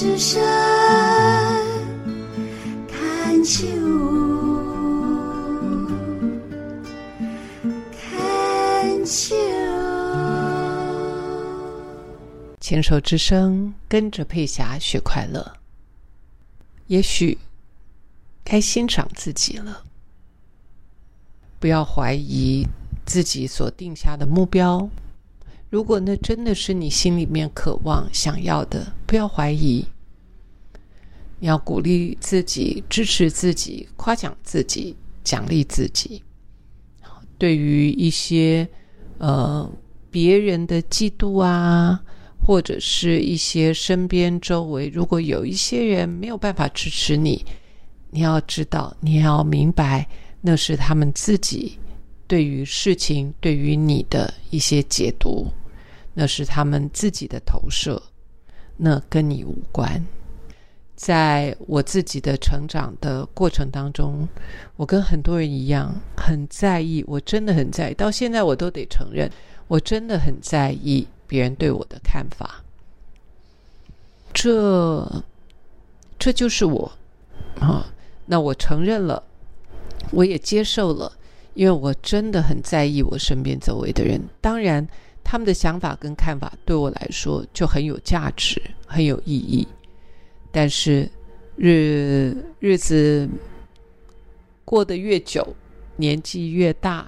之声看秋，看秋。牵手之声，跟着佩霞学快乐。也许该欣赏自己了，不要怀疑自己所定下的目标。如果那真的是你心里面渴望、想要的，不要怀疑。你要鼓励自己、支持自己、夸奖自己、奖励自己。对于一些呃别人的嫉妒啊，或者是一些身边周围，如果有一些人没有办法支持你，你要知道，你要明白，那是他们自己对于事情、对于你的一些解读，那是他们自己的投射，那跟你无关。在我自己的成长的过程当中，我跟很多人一样，很在意，我真的很在意，到现在我都得承认，我真的很在意别人对我的看法。这，这就是我啊。那我承认了，我也接受了，因为我真的很在意我身边周围的人。当然，他们的想法跟看法对我来说就很有价值，很有意义。但是日日子过得越久，年纪越大，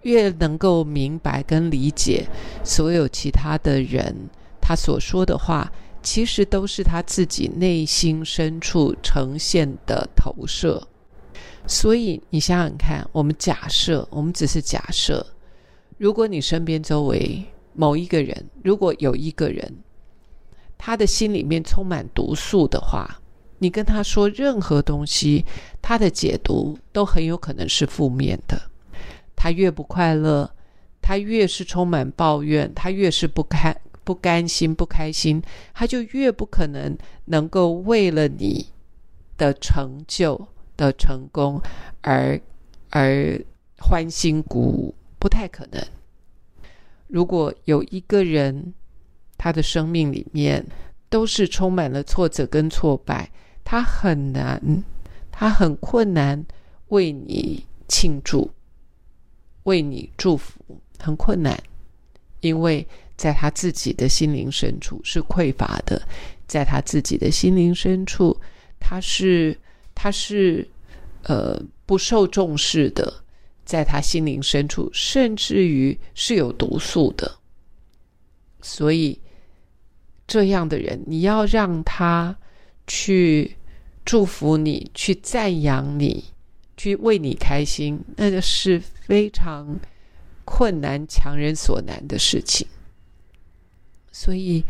越能够明白跟理解所有其他的人他所说的话，其实都是他自己内心深处呈现的投射。所以你想想看，我们假设，我们只是假设，如果你身边周围某一个人，如果有一个人。他的心里面充满毒素的话，你跟他说任何东西，他的解读都很有可能是负面的。他越不快乐，他越是充满抱怨，他越是不开不甘心、不开心，他就越不可能能够为了你的成就的成功而而欢欣鼓舞，不太可能。如果有一个人，他的生命里面都是充满了挫折跟挫败，他很难，他很困难为你庆祝，为你祝福，很困难，因为在他自己的心灵深处是匮乏的，在他自己的心灵深处，他是他是呃不受重视的，在他心灵深处，甚至于是有毒素的，所以。这样的人，你要让他去祝福你，去赞扬你，去为你开心，那个是非常困难、强人所难的事情。所以，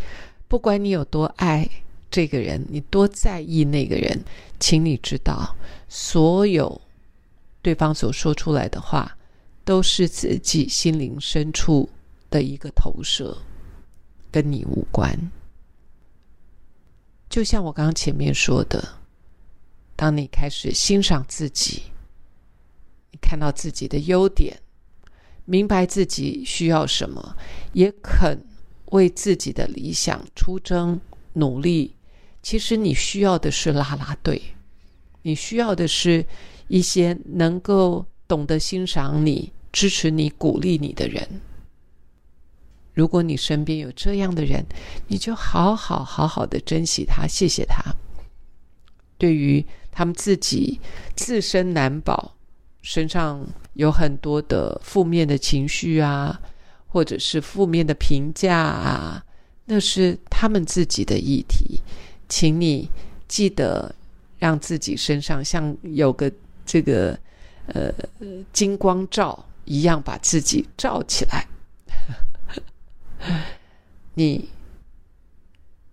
不管你有多爱这个人，你多在意那个人，请你知道，所有对方所说出来的话，都是自己心灵深处的一个投射，跟你无关。就像我刚刚前面说的，当你开始欣赏自己，你看到自己的优点，明白自己需要什么，也肯为自己的理想出征努力。其实你需要的是拉拉队，你需要的是一些能够懂得欣赏你、支持你、鼓励你的人。如果你身边有这样的人，你就好好好好的珍惜他，谢谢他。对于他们自己自身难保，身上有很多的负面的情绪啊，或者是负面的评价啊，那是他们自己的议题，请你记得让自己身上像有个这个呃金光罩一样，把自己罩起来。你，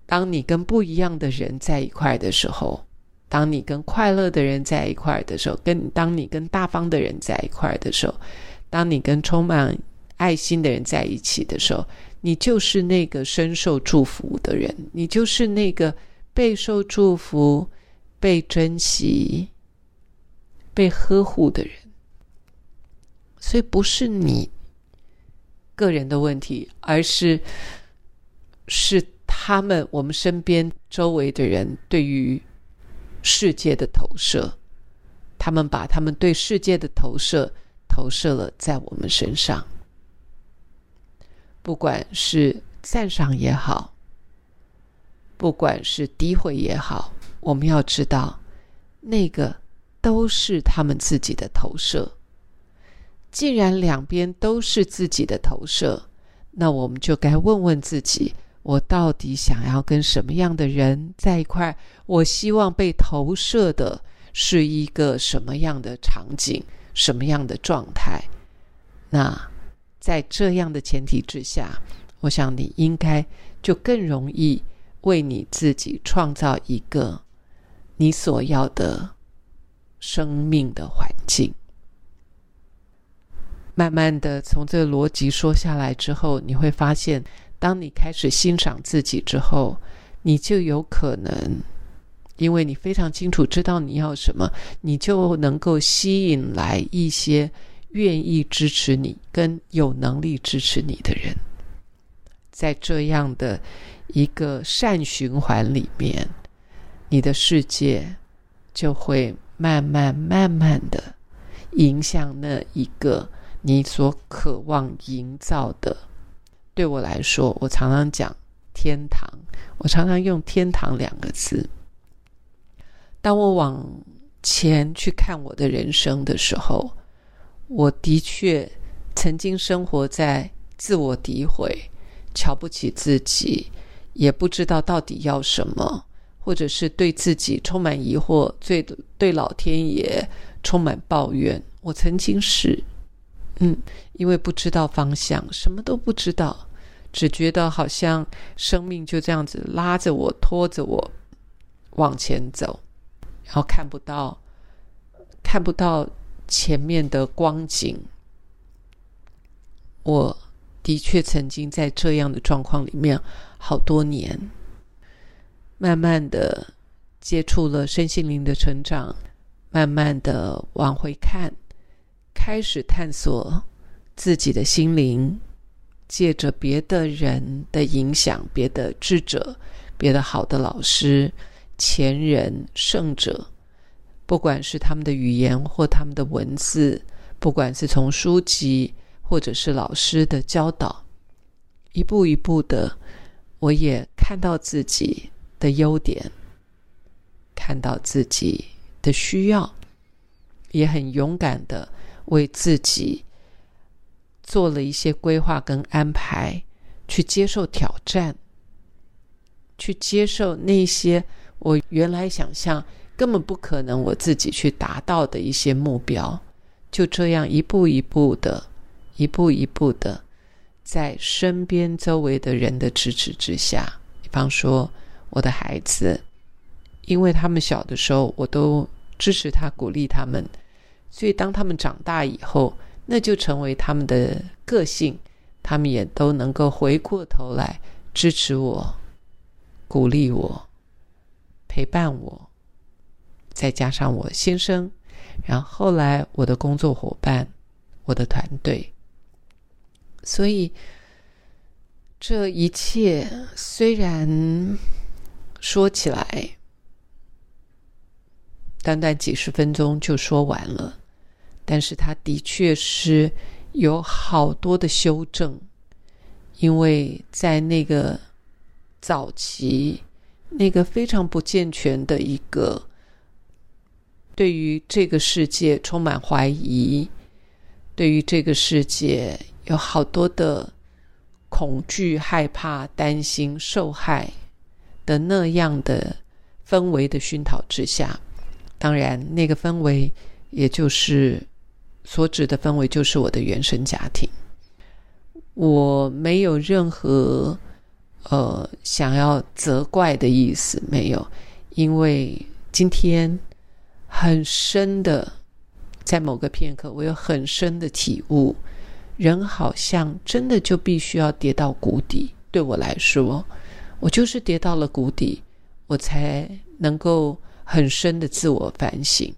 当你跟不一样的人在一块的时候，当你跟快乐的人在一块的时候，跟当你跟大方的人在一块的时候，当你跟充满爱心的人在一起的时候，你就是那个深受祝福的人，你就是那个备受祝福、被珍惜、被呵护的人。所以，不是你。个人的问题，而是是他们我们身边周围的人对于世界的投射，他们把他们对世界的投射投射了在我们身上，不管是赞赏也好，不管是诋毁也好，我们要知道，那个都是他们自己的投射。既然两边都是自己的投射，那我们就该问问自己：我到底想要跟什么样的人在一块？我希望被投射的是一个什么样的场景、什么样的状态？那在这样的前提之下，我想你应该就更容易为你自己创造一个你所要的生命的环境。慢慢的从这个逻辑说下来之后，你会发现，当你开始欣赏自己之后，你就有可能，因为你非常清楚知道你要什么，你就能够吸引来一些愿意支持你、跟有能力支持你的人，在这样的一个善循环里面，你的世界就会慢慢慢慢的影响那一个。你所渴望营造的，对我来说，我常常讲天堂，我常常用“天堂”两个字。当我往前去看我的人生的时候，我的确曾经生活在自我诋毁、瞧不起自己，也不知道到底要什么，或者是对自己充满疑惑，最对老天爷充满抱怨。我曾经是。嗯，因为不知道方向，什么都不知道，只觉得好像生命就这样子拉着我、拖着我往前走，然后看不到看不到前面的光景。我的确曾经在这样的状况里面好多年，慢慢的接触了身心灵的成长，慢慢的往回看。开始探索自己的心灵，借着别的人的影响，别的智者、别的好的老师、前人、圣者，不管是他们的语言或他们的文字，不管是从书籍或者是老师的教导，一步一步的，我也看到自己的优点，看到自己的需要，也很勇敢的。为自己做了一些规划跟安排，去接受挑战，去接受那些我原来想象根本不可能我自己去达到的一些目标，就这样一步一步的，一步一步的，在身边周围的人的支持之下，比方说我的孩子，因为他们小的时候，我都支持他，鼓励他们。所以，当他们长大以后，那就成为他们的个性。他们也都能够回过头来支持我、鼓励我、陪伴我。再加上我先生，然后后来我的工作伙伴、我的团队。所以，这一切虽然说起来，短短几十分钟就说完了。但是他的确是有好多的修正，因为在那个早期，那个非常不健全的一个，对于这个世界充满怀疑，对于这个世界有好多的恐惧、害怕、担心、受害的那样的氛围的熏陶之下，当然那个氛围也就是。所指的氛围就是我的原生家庭，我没有任何呃想要责怪的意思，没有，因为今天很深的在某个片刻，我有很深的体悟，人好像真的就必须要跌到谷底。对我来说，我就是跌到了谷底，我才能够很深的自我反省。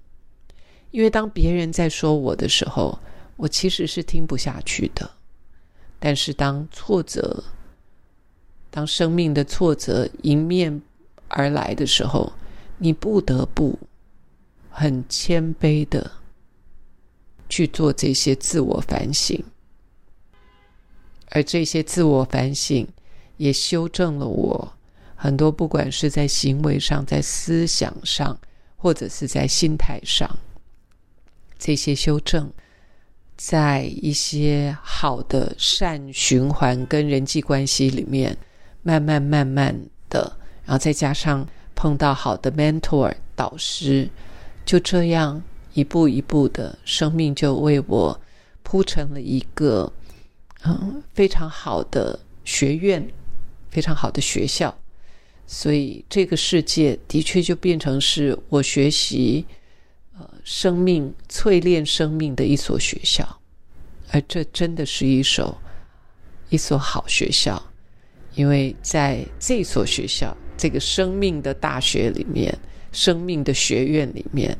因为当别人在说我的时候，我其实是听不下去的。但是当挫折当生命的挫折迎面而来的时候，你不得不很谦卑的去做这些自我反省，而这些自我反省也修正了我很多，不管是在行为上、在思想上，或者是在心态上，这些修正。在一些好的善循环跟人际关系里面，慢慢慢慢的，然后再加上碰到好的 mentor 导师，就这样一步一步的，生命就为我铺成了一个嗯非常好的学院，非常好的学校。所以这个世界的确就变成是我学习。呃生命淬炼生命的一所学校，而这真的是一所一所好学校，因为在这所学校，这个生命的大学里面，生命的学院里面，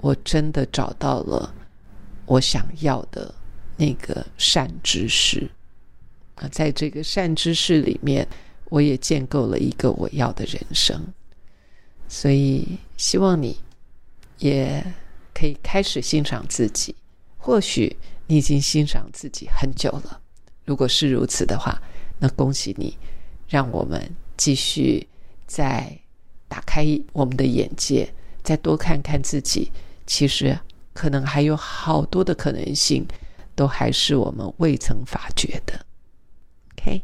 我真的找到了我想要的那个善知识啊，在这个善知识里面，我也建构了一个我要的人生，所以希望你也。可以开始欣赏自己，或许你已经欣赏自己很久了。如果是如此的话，那恭喜你，让我们继续再打开我们的眼界，再多看看自己。其实可能还有好多的可能性，都还是我们未曾发觉的。OK，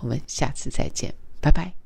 我们下次再见，拜拜。